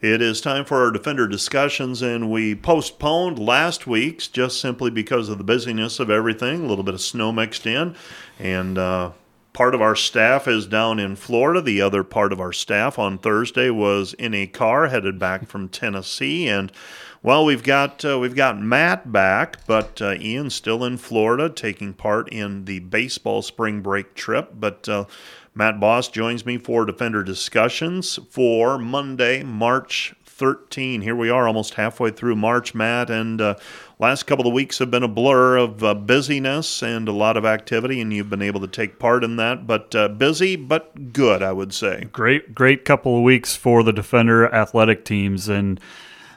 It is time for our defender discussions, and we postponed last week's just simply because of the busyness of everything. A little bit of snow mixed in, and uh, part of our staff is down in Florida. The other part of our staff on Thursday was in a car headed back from Tennessee, and well, we've got uh, we've got Matt back, but uh, Ian's still in Florida taking part in the baseball spring break trip. But uh, Matt Boss joins me for Defender discussions for Monday, March 13. Here we are, almost halfway through March, Matt, and uh, last couple of weeks have been a blur of uh, busyness and a lot of activity, and you've been able to take part in that. But uh, busy, but good, I would say. Great, great couple of weeks for the Defender athletic teams, and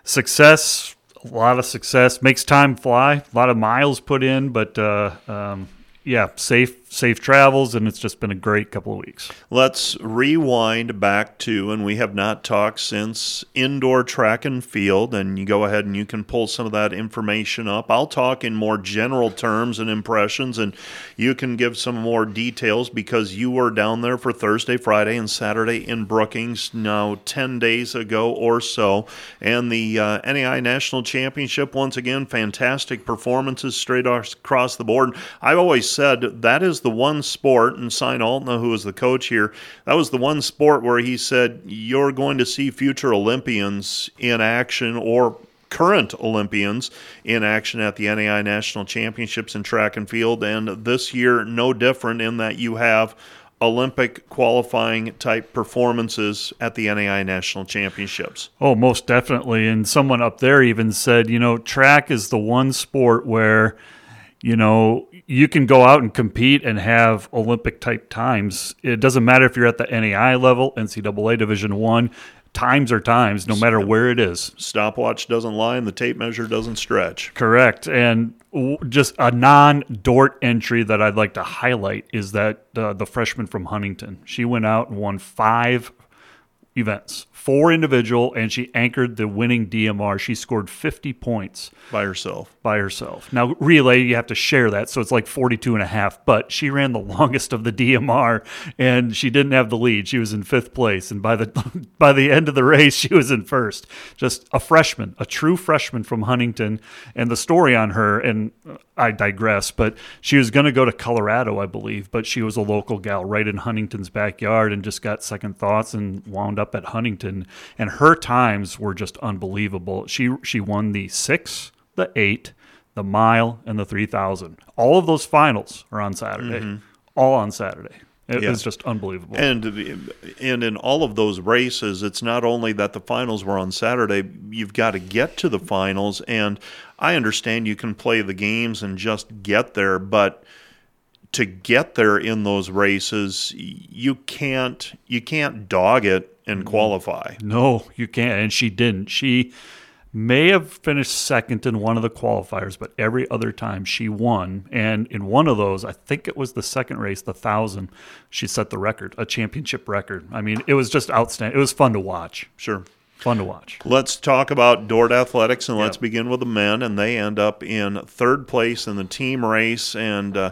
success. A lot of success makes time fly. A lot of miles put in, but uh, um, yeah, safe safe travels, and it's just been a great couple of weeks. Let's rewind back to, and we have not talked since indoor track and field, and you go ahead and you can pull some of that information up. I'll talk in more general terms and impressions, and you can give some more details because you were down there for Thursday, Friday, and Saturday in Brookings now 10 days ago or so. And the uh, NAIA National Championship, once again, fantastic performances straight across the board. I've always said that is the one sport, and Syne Altena, who was the coach here, that was the one sport where he said, You're going to see future Olympians in action or current Olympians in action at the NAIA National Championships in track and field. And this year, no different in that you have Olympic qualifying type performances at the NAIA National Championships. Oh, most definitely. And someone up there even said, you know, track is the one sport where, you know, you can go out and compete and have Olympic type times. It doesn't matter if you're at the NAIA level, NCAA Division One. Times are times, no matter where it is. Stopwatch doesn't lie, and the tape measure doesn't stretch. Correct. And just a non-Dordt entry that I'd like to highlight is that uh, the freshman from Huntington. She went out and won five events, four individual, and she anchored the winning DMR. She scored 50 points by herself. By herself. Now, relay, you have to share that, so it's like 42 and a half, but she ran the longest of the DMR and she didn't have the lead. She was in fifth place, and by the by the end of the race, she was in first. Just a freshman, a true freshman from Huntington, and the story on her, and I digress, but she was going to go to Colorado, I believe, but she was a local gal right in Huntington's backyard and just got second thoughts and wound up at Huntington. And her times were just unbelievable. She she won the six, the eight, the mile, and the three thousand. All of those finals are on Saturday. Mm-hmm. All on Saturday. It yeah. was just unbelievable. And and in all of those races, it's not only that the finals were on Saturday. You've got to get to the finals, and I understand you can play the games and just get there, but to get there in those races, you can't you can't dog it and mm-hmm. qualify. No, you can't. And she didn't. She may have finished second in one of the qualifiers, but every other time she won. And in one of those, I think it was the second race, the thousand, she set the record, a championship record. I mean, it was just outstanding. It was fun to watch. Sure. Fun to watch. Let's talk about Dordt Athletics and let's begin with the men. And they end up in third place in the team race. And uh,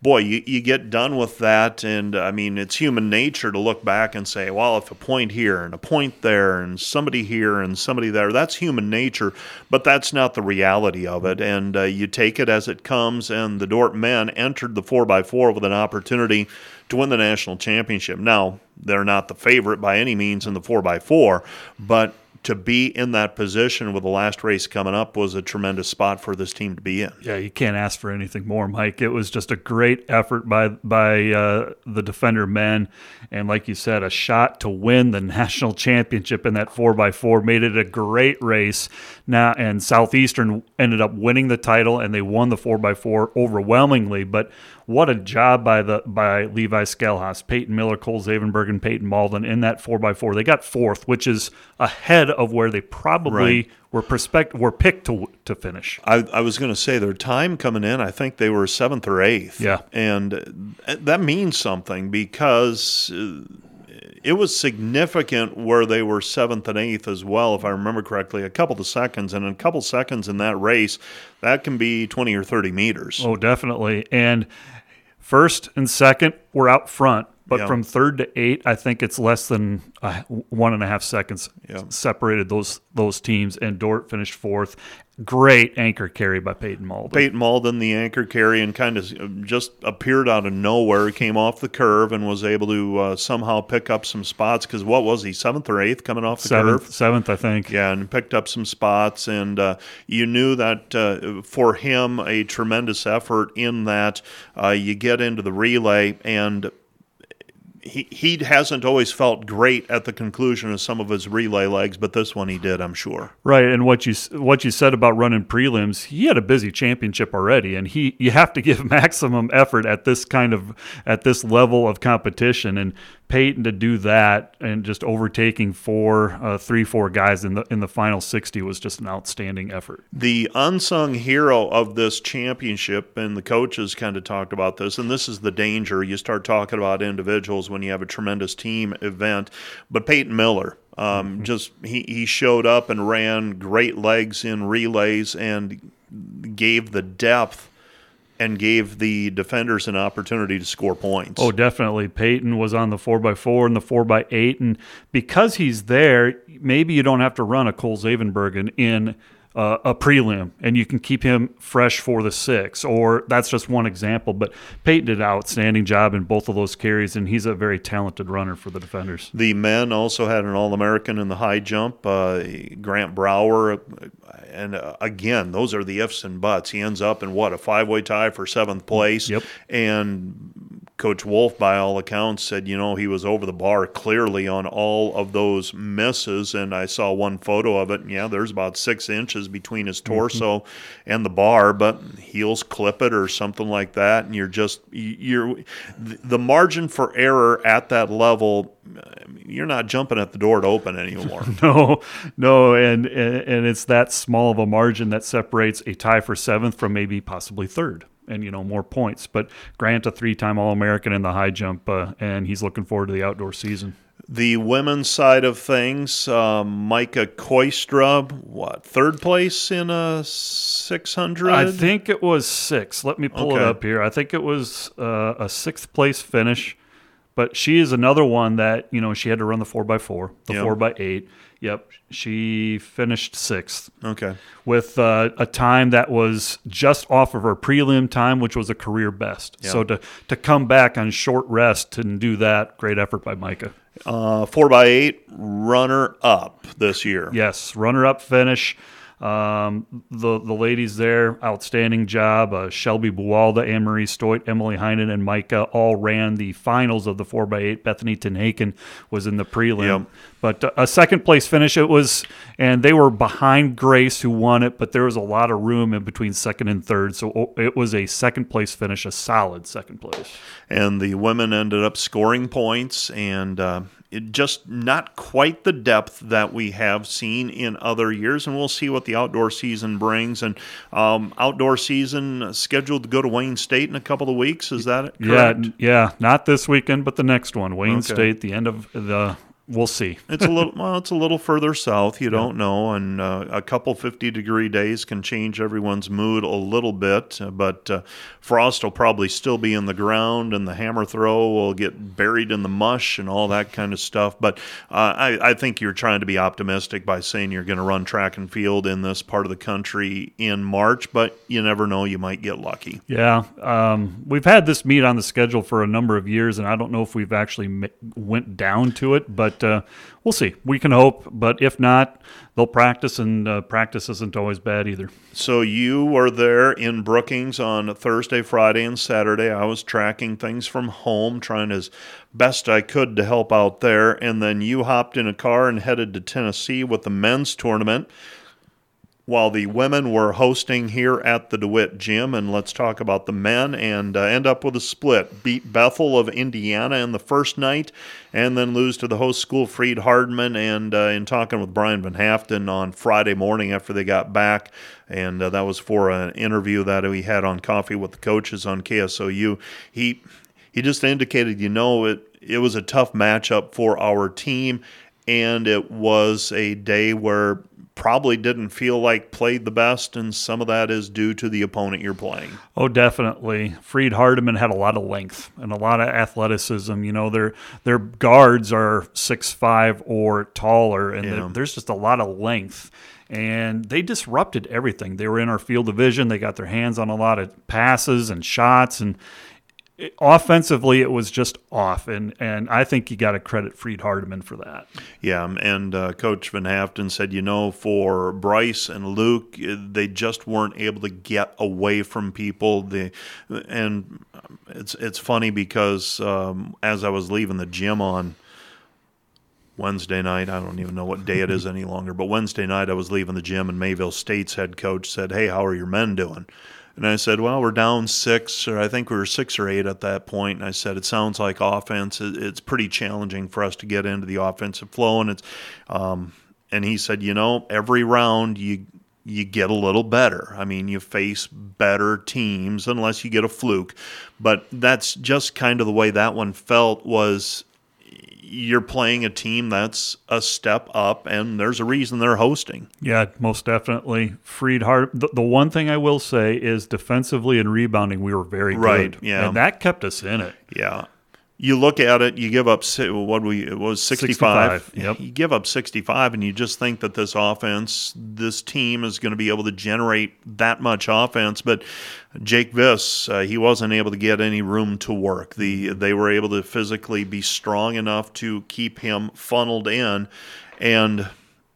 boy, you, you get done with that, and I mean, it's human nature to look back and say, well, if a point here and a point there and somebody here and somebody there, that's human nature, but that's not the reality of it. And uh, you take it as it comes, and the Dordt men entered the 4x4 with an opportunity to win the national championship. Now, they're not the favorite by any means in the 4x4, but to be in that position with the last race coming up was a tremendous spot for this team to be in. Yeah, you can't ask for anything more, Mike. It was just a great effort by by uh, the defender men, and like you said, a shot to win the national championship in that four x four made it a great race. Now, and Southeastern ended up winning the title, and they won the four x four overwhelmingly. But what a job by the by Levi Skelhaus, Peyton Miller, Cole Zavenberg, and Peyton Malden in that four x four. They got fourth, which is ahead of where they probably right. were prospect were picked to to finish. I, I was going to say their time coming in. I think they were seventh or eighth. Yeah, and that means something because uh, it was significant where they were seventh and eighth as well, if I remember correctly, a couple of seconds. And a couple seconds in that race, that can be 20 or 30 meters. Oh, definitely. And first and second were out front. But Yeah. from third to eight, I think it's less than uh, one and a half seconds Yeah. separated those those teams. And Dordt finished fourth. Great anchor carry by Peyton Malden. Peyton Malden, the anchor carry, and kind of just appeared out of nowhere. Came off the curve and was able to uh, somehow pick up some spots. Because what was he, seventh or eighth coming off the seventh, curve? seventh, I think. Yeah, and picked up some spots, and uh, you knew that uh, for him, a tremendous effort in that uh, you get into the relay, and he he hasn't always felt great at the conclusion of some of his relay legs, but this one he did, I'm sure. Right, and what you what you said about running prelims, he had a busy championship already, and he you have to give maximum effort at this kind of at this level of competition, and Peyton to do that and just overtaking four, uh, three, four guys in the in the final sixty was just an outstanding effort. The unsung hero of this championship, and the coaches kind of talked about this, and this is the danger. You start talking about individuals when you have a tremendous team event, but Peyton Miller. Um, Just he, he showed up and ran great legs in relays and gave the depth and gave the defenders an opportunity to score points. Oh, definitely. Peyton was on the 4x4 and the 4x8. And because he's there, maybe you don't have to run a Cole Zevenbergen in uh, a prelim and you can keep him fresh for the six. Or that's just one example. But Peyton did an outstanding job in both of those carries, and he's a very talented runner for the defenders. The men also had an All American in the high jump, uh, Grant Brower. And uh, again, those are the ifs and buts. He ends up in what, a five way tie for seventh place? Yep. And Coach Wolf, by all accounts, said, you know, he was over the bar clearly on all of those misses. And I saw one photo of it. And yeah, there's about six inches between his mm-hmm. torso and the bar, but heels clip it or something like that. And you're just, you're, the margin for error at that level, uh, you're not jumping at the door to open anymore. No, no, and, and and it's that small of a margin that separates a tie for seventh from maybe possibly third, and you know more points. But Grant, a three-time All-American in the high jump, uh, and he's looking forward to the outdoor season. The women's side of things, um, Micah Kooistra, what third place in a 600? I think it was six. Let me pull it up here. I think it was uh, a sixth place finish, but she is another one that you know she had to run the four x four, the Yep. four x eight. Yep, she finished sixth. Okay. with uh, a time that was just off of her prelim time, which was a career best. Yeah. So to to come back on short rest and do that, great effort by Micah. Uh, 4x8 runner up this year. Yes, runner up finish. Um, the the ladies there, outstanding job. Uh, Shelby Buwalda, Anne Marie Stoit, Emily Heinen, and Micah all ran the finals of the 4x8. Bethany Tenhaken was in the prelim. Yep. But uh, a second place finish, it was, and they were behind Grace, who won it, but there was a lot of room in between second and third. So oh, it was a second place finish, a solid second place. and the women ended up scoring points and uh, it just not quite the depth that we have seen in other years and we'll see what the outdoor season brings and um, outdoor season scheduled to go to wayne state in a couple of weeks is that correct Yeah, yeah, not this weekend, but the next one, Wayne Okay. State, the end of the. We'll see. it's a little well it's a little further south you don't know and uh, a couple 50 degree days can change everyone's mood a little bit uh, but uh, frost will probably still be in the ground and the hammer throw will get buried in the mush and all that kind of stuff but uh, I, I think you're trying to be optimistic by saying you're going to run track and field in this part of the country in march but you never know you might get lucky Yeah, um, we've had this meet on the schedule for a number of years, and I don't know if we've actually went down to it, but uh, we'll see. We can hope, but if not, they'll practice, and uh, practice isn't always bad either. So you were there in Brookings on Thursday, Friday, and Saturday. I was tracking things from home, trying as best I could to help out there. And then you hopped in a car and headed to Tennessee with the men's tournament while the women were hosting here at the DeWitt Gym. And let's talk about the men and uh, end up with a split. Beat Bethel of Indiana in the first night and then lose to the host school, Freed Hardeman. And uh, in talking with Brian Van Haften on Friday morning after they got back, and uh, that was for an interview that we had on Coffee with the Coaches on KSOU, he, he just indicated, you know, it, it was a tough matchup for our team. And it was a day where probably didn't feel like played the best, and some of that is due to the opponent you're playing. Oh, definitely. Freed Hardeman had a lot of length and a lot of athleticism. You know, their their guards are six five or taller, and Yeah. there's just a lot of length. And they disrupted everything. They were in our field division. They got their hands on a lot of passes and shots, and it- offensively, it was just off. And and I think you got to credit Freed Hardeman for that. Yeah, and uh, Coach Van Haften said, you know, for Bryce and Luke, uh, they just weren't able to get away from people. The and um, it's it's funny because um, as I was leaving the gym on Wednesday night, I don't even know what day it is any longer, but Wednesday night I was leaving the gym, and Mayville State's head coach said, "Hey, how are your men doing?" And I said, "Well, we're down six, or I think we were six or eight at that point." And I said, "It sounds like offense. It's pretty challenging for us to get into the offensive flow." And it's, um, and he said, "You know, every round you you get a little better. I mean, you face better teams unless you get a fluke, but that's just kind of the way that one felt. Was you're playing a team that's a step up, and there's a reason they're hosting." Yeah, most definitely. Freed Hard. The, the one thing I will say is defensively and rebounding, we were very Right, good. yeah. and that kept us in it. Yeah. You look at it, you give up what we it was 65. 65, yep. You give up 65 and you just think that this offense, this team is going to be able to generate that much offense, but Jake Viss, uh, he wasn't able to get any room to work. The they were able to physically be strong enough to keep him funneled in and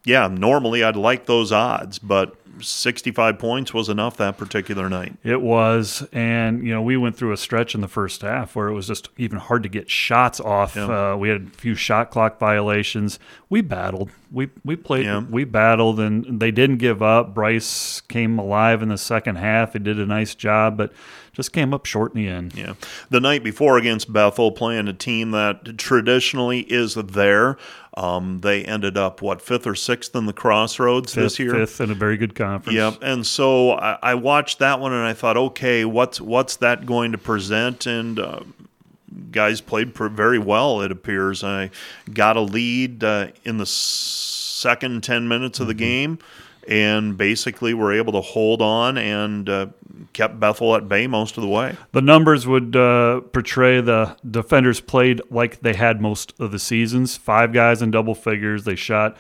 yeah, normally I'd like those odds, but 65 points was enough that particular night. It was, and you know, we went through a stretch in the first half where it was just even hard to get shots off. Yeah. Uh, we had a few shot clock violations. We battled. We we played. Yeah. We battled, and they didn't give up. Bryce came alive in the second half. He did a nice job, but just came up short in the end. Yeah. The night before against Bethel, playing a team that traditionally is there, um, they ended up, what, fifth or sixth in the crossroads this year? fifth in a very good conference. Yep. And so I, I watched that one and I thought, okay, what's what's that going to present? And uh, guys played very well. It appears I got a lead uh, in the second ten minutes of the game, and basically were able to hold on and uh, kept Bethel at bay most of the way. The numbers would uh, portray the defenders played like they had most of the seasons. Five guys in double figures. They shot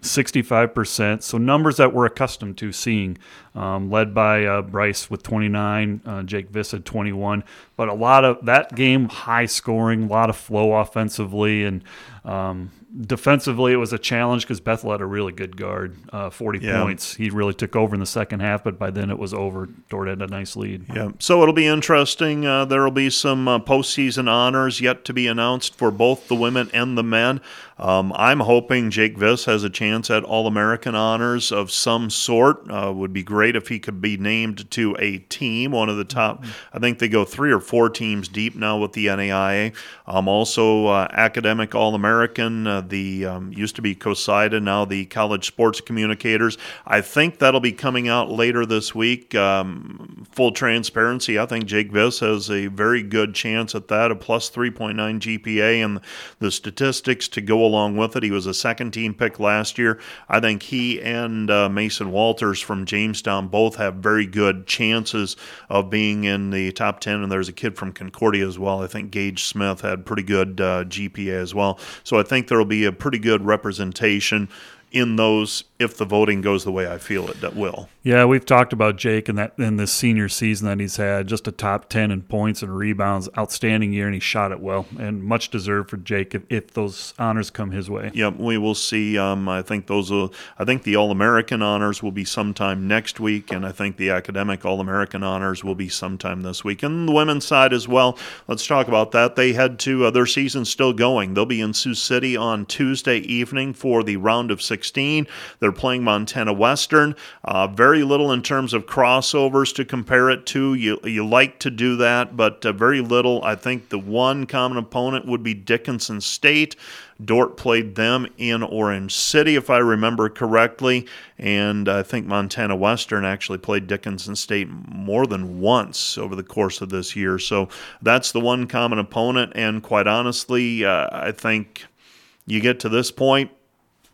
65%. So numbers that we're accustomed to seeing, um, led by uh, Bryce with 29, uh, Jake Viss at 21. But a lot of that game, high scoring, a lot of flow offensively. And um, defensively, it was a challenge because Bethel had a really good guard, uh, 40 Yeah. points. He really took over in the second half, but by then it was over. Dordt had a nice lead. Yeah, so it'll be interesting. Uh, there will be some uh, postseason honors yet to be announced for both the women and the men. Um, I'm hoping Jake Viss has a chance at All American honors of some sort. Uh, would be great if he could be named to a team, one of the top. I think they go three or four teams deep now with the NAIA. Um, also, uh, academic All American. Uh, the um, used to be COSIDA, now the College Sports Communicators. I think that'll be coming out later this week. Um, full transparency, I think Jake Viss has a very good chance at that, a plus 3.9 GPA, and the statistics to along with it. He was a second team pick last year. I think he and uh, Mason Walters from Jamestown both have very good chances of being in the top 10. And there's a kid from Concordia as well. I think Gage Smith had pretty good uh, GPA as well. So I think there will be a pretty good representation in those if the voting goes the way I feel it that will. Yeah, we've talked about Jake and that in this senior season that he's had, just a top ten in points and rebounds, outstanding year, and he shot it well, and much deserved for Jake if, if those honors come his way. Yep, we will see. Um, I think those will. I think the All American honors will be sometime next week, and I think the academic All American honors will be sometime this week. And the women's side as well. Let's talk about that. They head to uh, their season's still going. They'll be in Sioux City on Tuesday evening for the round of 16. They're playing Montana Western. Uh, very little in terms of crossovers to compare it to. You you like to do that, but uh, very little. I think the one common opponent would be Dickinson State. Dordt played them in Orange City, if I remember correctly, and I think Montana Western actually played Dickinson State more than once over the course of this year. So that's the one common opponent, and quite honestly, uh, I think you get to this point,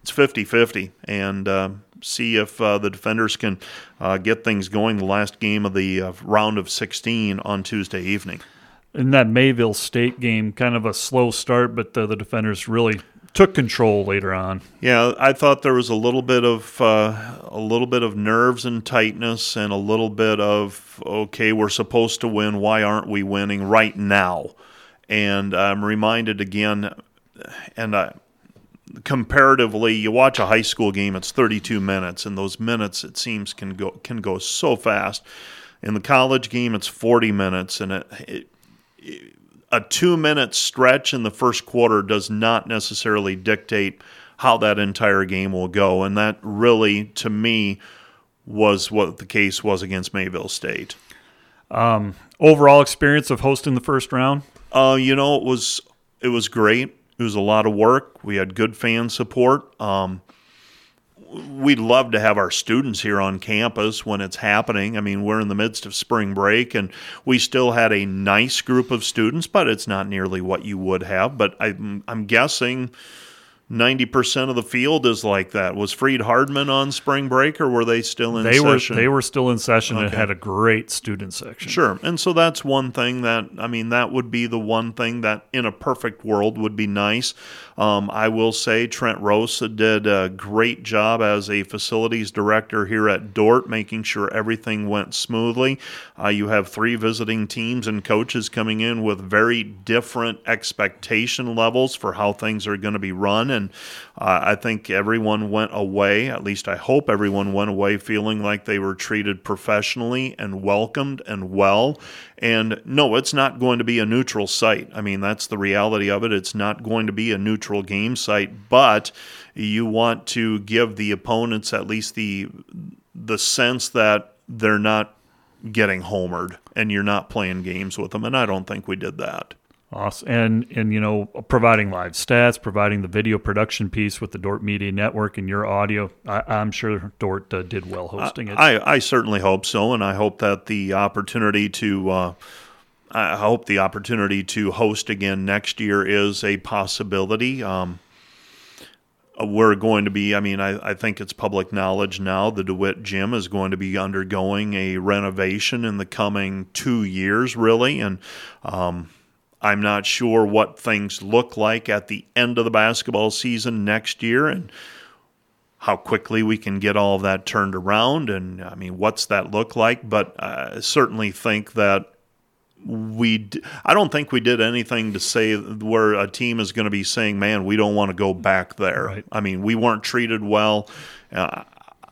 it's 50 50. And uh, see if uh, the defenders can uh, get things going. The last game of the uh, round of 16 on Tuesday evening. In that Mayville State game, kind of a slow start, but the, the defenders really took control later on. Yeah, I thought there was a little bit of uh, a little bit of nerves and tightness, and a little bit of okay, we're supposed to win. Why aren't we winning right now? And I'm reminded again, and I, comparatively, you watch a high school game, it's 32 minutes, and those minutes it seems can go can go so fast. In the college game, it's 40 minutes, and it, it, it a two minute stretch in the first quarter does not necessarily dictate how that entire game will go. And that really, to me, was what the case was against Mayville State. Um, overall experience of hosting the first round? Uh, you know, it was it was great. It was a lot of work. We had good fan support. Um, we'd love to have our students here on campus when it's happening. I mean, we're in the midst of spring break and we still had a nice group of students, but it's not nearly what you would have. But I'm, I'm guessing 90% of the field is like that. Was Freed Hardeman on spring break or were they still in they session? Were, they were still in session okay. and had a great student section. Sure. And so that's one thing that, I mean, that would be the one thing that in a perfect world would be nice. Um, I will say Trent Rosa did a great job as a facilities director here at Dordt, making sure everything went smoothly. Uh, you have three visiting teams and coaches coming in with very different expectation levels for how things are going to be run. And uh, I think everyone went away, at least I hope everyone went away feeling like they were treated professionally and welcomed and well. And no, it's not going to be a neutral site. I mean, that's the reality of it. It's not going to be a neutral game site, but you want to give the opponents at least the the sense that they're not getting homered and you're not playing games with them. And I don't think we did that. Awesome. And, and, you know, providing live stats, providing the video production piece with the Dordt Media Network and your audio, I, am sure Dordt uh, did well hosting it. I, I certainly hope so. And I hope that the opportunity to, uh, I hope the opportunity to host again next year is a possibility. Um, we're going to be, I mean, I, I think it's public knowledge now the DeWitt Gym is going to be undergoing a renovation in the coming two years, really. And, um, I'm not sure what things look like at the end of the basketball season next year and how quickly we can get all of that turned around. And I mean, what's that look like? But I certainly think that we, I don't think we did anything to say where a team is going to be saying, man, we don't want to go back there. Right. I mean, we weren't treated well. Uh,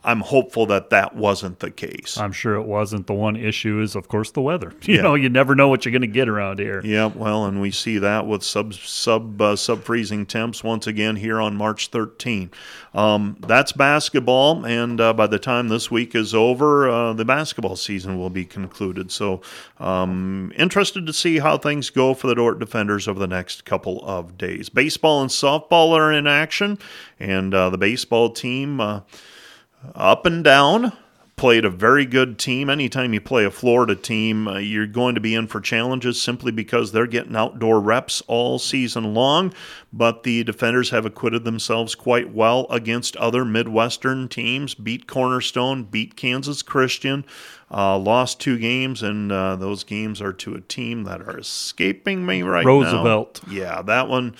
I'm hopeful that that wasn't the case. I'm sure it wasn't. The one issue is, of course, the weather. You yeah. know, you never know what you're going to get around here. Yeah, well, and we see that with sub sub uh, sub freezing temps once again here on March 13. Um, that's basketball, and uh, by the time this week is over, uh, the basketball season will be concluded. So, um, interested to see how things go for the Dordt defenders over the next couple of days. Baseball and softball are in action, and uh, the baseball team uh, up and down. Played a very good team. Anytime you play a Florida team, uh, you're going to be in for challenges simply because they're getting outdoor reps all season long. But the defenders have acquitted themselves quite well against other Midwestern teams. Beat Cornerstone, beat Kansas Christian, uh, lost two games, and uh, those games are to a team that are escaping me right Roosevelt. now. Roosevelt. Yeah, that one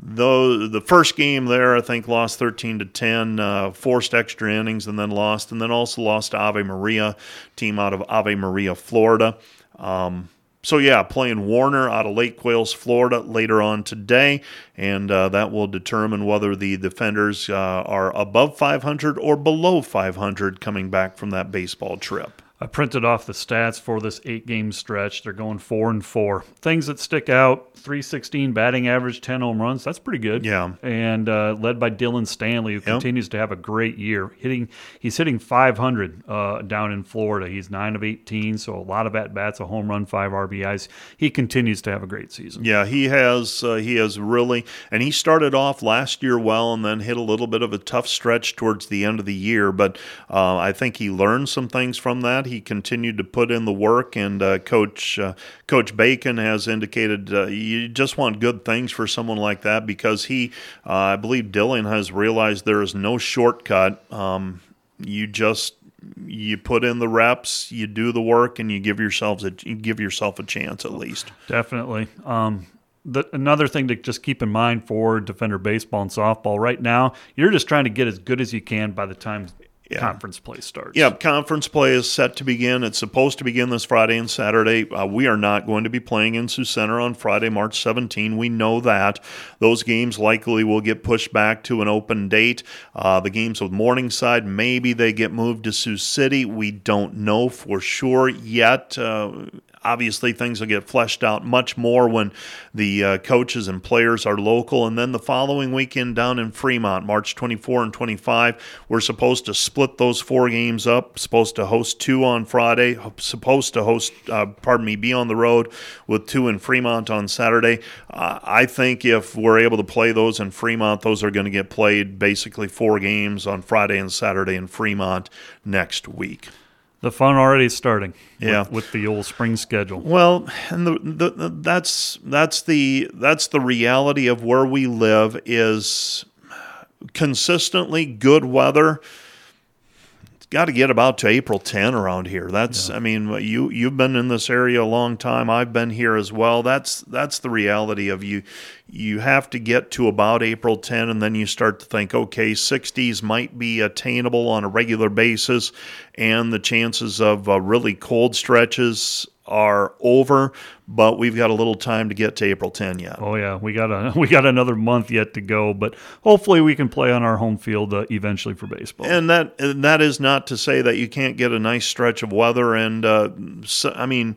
Though the first game there, I think lost 13 to 10, uh, forced extra innings and then lost, and then also lost to Ave Maria, team out of Ave Maria, Florida. Um, so yeah, playing Warner out of Lake Wales, Florida later on today, and uh, that will determine whether the defenders uh, are above 500 or below 500 coming back from that baseball trip. I printed off the stats for this eight game stretch. They're going four and four. Things that stick out 316 batting average, 10 home runs. That's pretty good. Yeah. And uh, led by Dylan Stanley, who yep. continues to have a great year. Hitting, He's hitting 500 uh, down in Florida. He's 9 of 18, so a lot of at bats, a home run, five RBIs. He continues to have a great season. Yeah, he has. Uh, he has really, and he started off last year well and then hit a little bit of a tough stretch towards the end of the year. But uh, I think he learned some things from that he continued to put in the work, and uh, Coach uh, Coach Bacon has indicated uh, you just want good things for someone like that because he, uh, I believe, Dylan has realized there is no shortcut. Um, you just you put in the reps, you do the work, and you give yourselves a you give yourself a chance at least. Definitely. Um, the, another thing to just keep in mind for defender baseball and softball right now, you're just trying to get as good as you can by the time Yeah. conference play starts. Yeah, conference play is set to begin. It's supposed to begin this Friday and Saturday. Uh, we are not going to be playing in Sioux Center on Friday, March 17. We know that. Those games likely will get pushed back to an open date. Uh, the games with Morningside, maybe they get moved to Sioux City. We don't know for sure yet. Uh, obviously things will get fleshed out much more when the uh, coaches and players are local. And then the following weekend down in fremont march 24 and 25 we're supposed to split those four games up supposed to host two on friday supposed to host uh, pardon me be on the road with two in fremont on saturday. Uh, i think if we're able to play those in fremont those are going to get played basically four games on friday and saturday in fremont next week The fun already starting. with- Yeah. With, the old spring schedule. Well, and the, the, the that's that's the that's the reality of where we live is consistently good weather. Got to get about to April 10 around here. That's I mean, you you've been in this area a long time. I've been here as well. That's that's the reality of you you have to get to about April 10 and then you start to think okay, 60s might be attainable on a regular basis and the chances of uh, really cold stretches are over, but we've got a little time to get to April 10 yet. Oh yeah, we got a we got another month yet to go, but hopefully we can play on our home field uh, eventually for baseball. And that and that is not to say that you can't get a nice stretch of weather. And uh, so, I mean,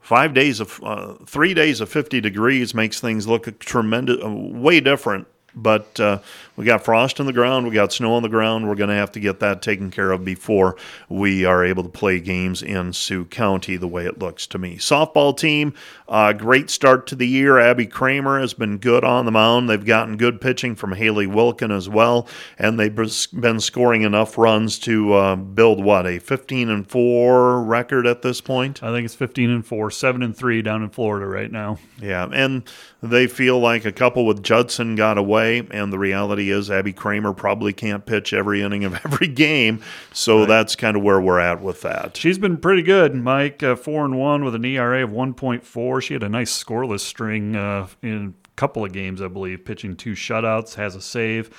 five days of uh, three days of 50 degrees makes things look tremendous, uh, way different. But uh, we got frost on the ground, we got snow on the ground. We're going to have to get that taken care of before we are able to play games in Sioux County the way it looks to me. Softball team, uh, great start to the year. Abby Kramer has been good on the mound. They've gotten good pitching from Haley Wilkin as well, and they've been scoring enough runs to uh, build what a 15 and four record at this point. I think it's 15 and 4, 7 and 3 down in Florida right now. Yeah, and they feel like a couple with Judson got away, and the reality is Abby Kramer probably can't pitch every inning of every game, so that's kind of where we're at with that. She's been pretty good, Mike. Uh, four and one with an ERA of 1.4. She had a nice scoreless string uh, in a couple of games, I believe, pitching two shutouts, has a save.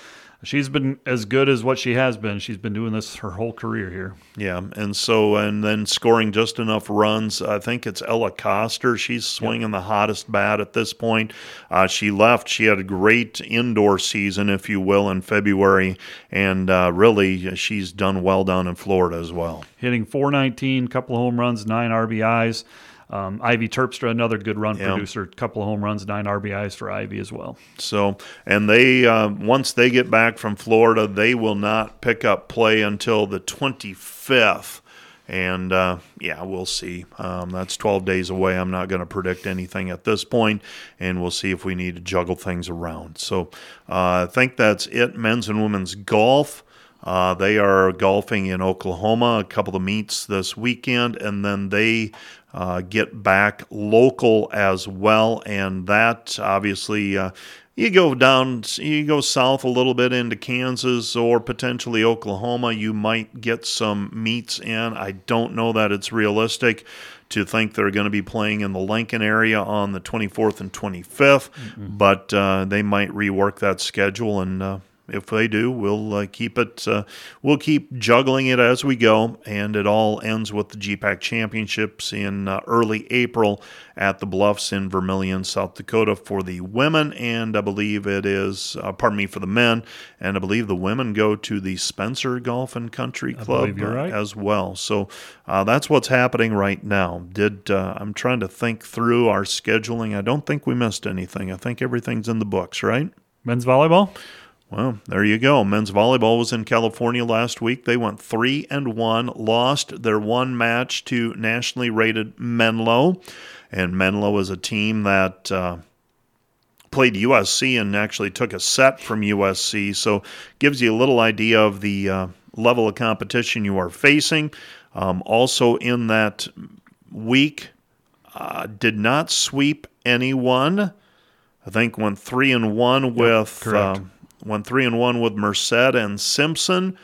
She's been as good as what she has been. She's been doing this her whole career here. Yeah, and so and then scoring just enough runs. I think it's Ella Coster. She's swinging the hottest bat at this point. Uh, she left. She had a great indoor season, if you will, in February, and uh, really she's done well down in Florida as well. Hitting 419, couple of home runs, nine RBIs. Um, Ivy Terpstra, another good run Yeah. producer, couple of home runs, nine RBIs for Ivy as well. So, and they uh, once they get back from Florida, they will not pick up play until the 25th. And uh, yeah, we'll see. Um, that's 12 days away. I'm not going to predict anything at this point, and we'll see if we need to juggle things around. So, uh, I think that's it. Men's and women's golf. Uh, they are golfing in Oklahoma, a couple of meets this weekend, and then they uh, get back local as well. And that obviously, uh, you go down, you go south a little bit into Kansas or potentially Oklahoma, you might get some meets in. I don't know that it's realistic to think they're going to be playing in the Lincoln area on the 24th and 25th, but uh, they might rework that schedule and. If they do, we'll uh, keep it. Uh, we'll keep juggling it as we go, and it all ends with the GPAC Championships in uh, early April at the Bluffs in Vermillion, South Dakota, for the women, and I believe it is. Uh, pardon me for the men, and I believe the women go to the Spencer Golf and Country Club uh, right. as well. So uh, that's what's happening right now. Did uh, I'm trying to think through our scheduling. I don't think we missed anything. I think everything's in the books, right? Men's volleyball? Well, there you go. Men's volleyball was in California last week. They went three and one, lost their one match to nationally rated Menlo, and Menlo is a team that uh, played USC and actually took a set from USC. So gives you a little idea of the uh, level of competition you are facing. Um, also in that week, uh, did not sweep anyone. I think went three and one with uh, went three and one with Merced and Simpson.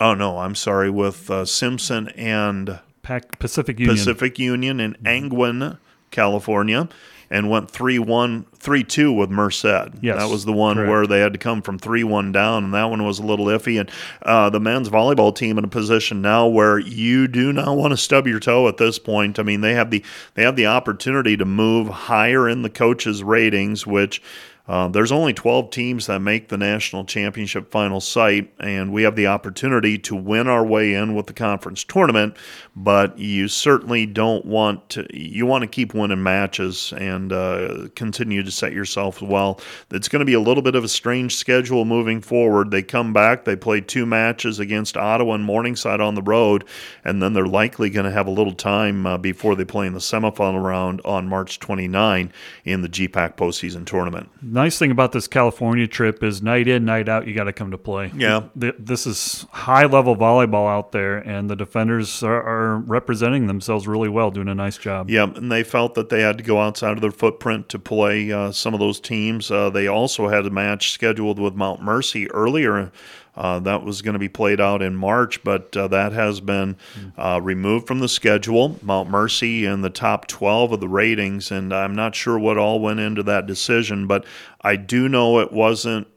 Oh no, I'm sorry, with uh, Simpson and Pac- Pacific Union. Pacific Union in Angwin, California, and went 3 1, 3 2 with Merced. Yes, that was the one correct. where they had to come from 3 1 down, and that one was a little iffy. And uh, the men's volleyball team in a position now where you do not want to stub your toe at this point. I mean, they have the they have the opportunity to move higher in the coaches' ratings, which. Uh, there's only 12 teams that make the national championship final site, and we have the opportunity to win our way in with the conference tournament. But you certainly don't want to. You want to keep winning matches and uh, continue to set yourself well. It's going to be a little bit of a strange schedule moving forward. They come back, they play two matches against Ottawa and Morningside on the road, and then they're likely going to have a little time uh, before they play in the semifinal round on March 29 in the GPAC postseason tournament. Nice thing about this California trip is night in, night out, you got to come to play. Yeah. This is high level volleyball out there, and the defenders are, are representing themselves really well, doing a nice job. Yeah, and they felt that they had to go outside of their footprint to play uh, some of those teams. Uh, they also had a match scheduled with Mount Mercy earlier. Uh, that was going to be played out in March, but uh, that has been uh, removed from the schedule. Mount Mercy in the top 12 of the ratings, and I'm not sure what all went into that decision, but I do know it wasn't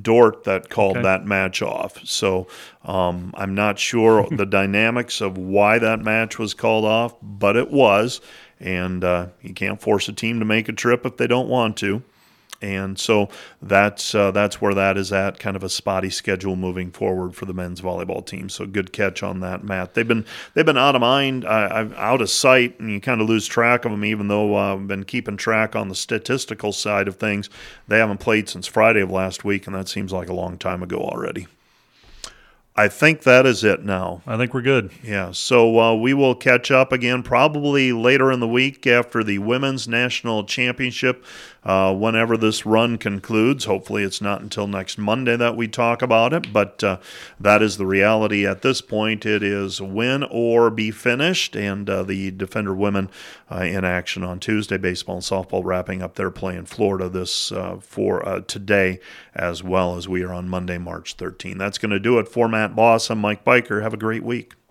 Dordt that called Okay. that match off. So um, I'm not sure the dynamics of why that match was called off, but it was. And uh, you can't force a team to make a trip if they don't want to. And so that's uh, that's where that is at, kind of a spotty schedule moving forward for the men's volleyball team. So good catch on that, Matt. They've been they've been out of mind, uh, out of sight, and you kind of lose track of them. Even though uh, I've been keeping track on the statistical side of things, they haven't played since Friday of last week, and that seems like a long time ago already. I think that is it now. I think we're good. Yeah, so uh, we will catch up again probably later in the week after the Women's National Championship, uh, whenever this run concludes. Hopefully, it's not until next Monday that we talk about it, but uh, that is the reality at this point. It is win or be finished, and uh, the Defender women uh, in action on Tuesday. Baseball and softball wrapping up their play in Florida this uh, for uh, today, as well as we are on Monday, March 13. That's going to do it for Matt Boss. I'm Mike Byker. Have a great week.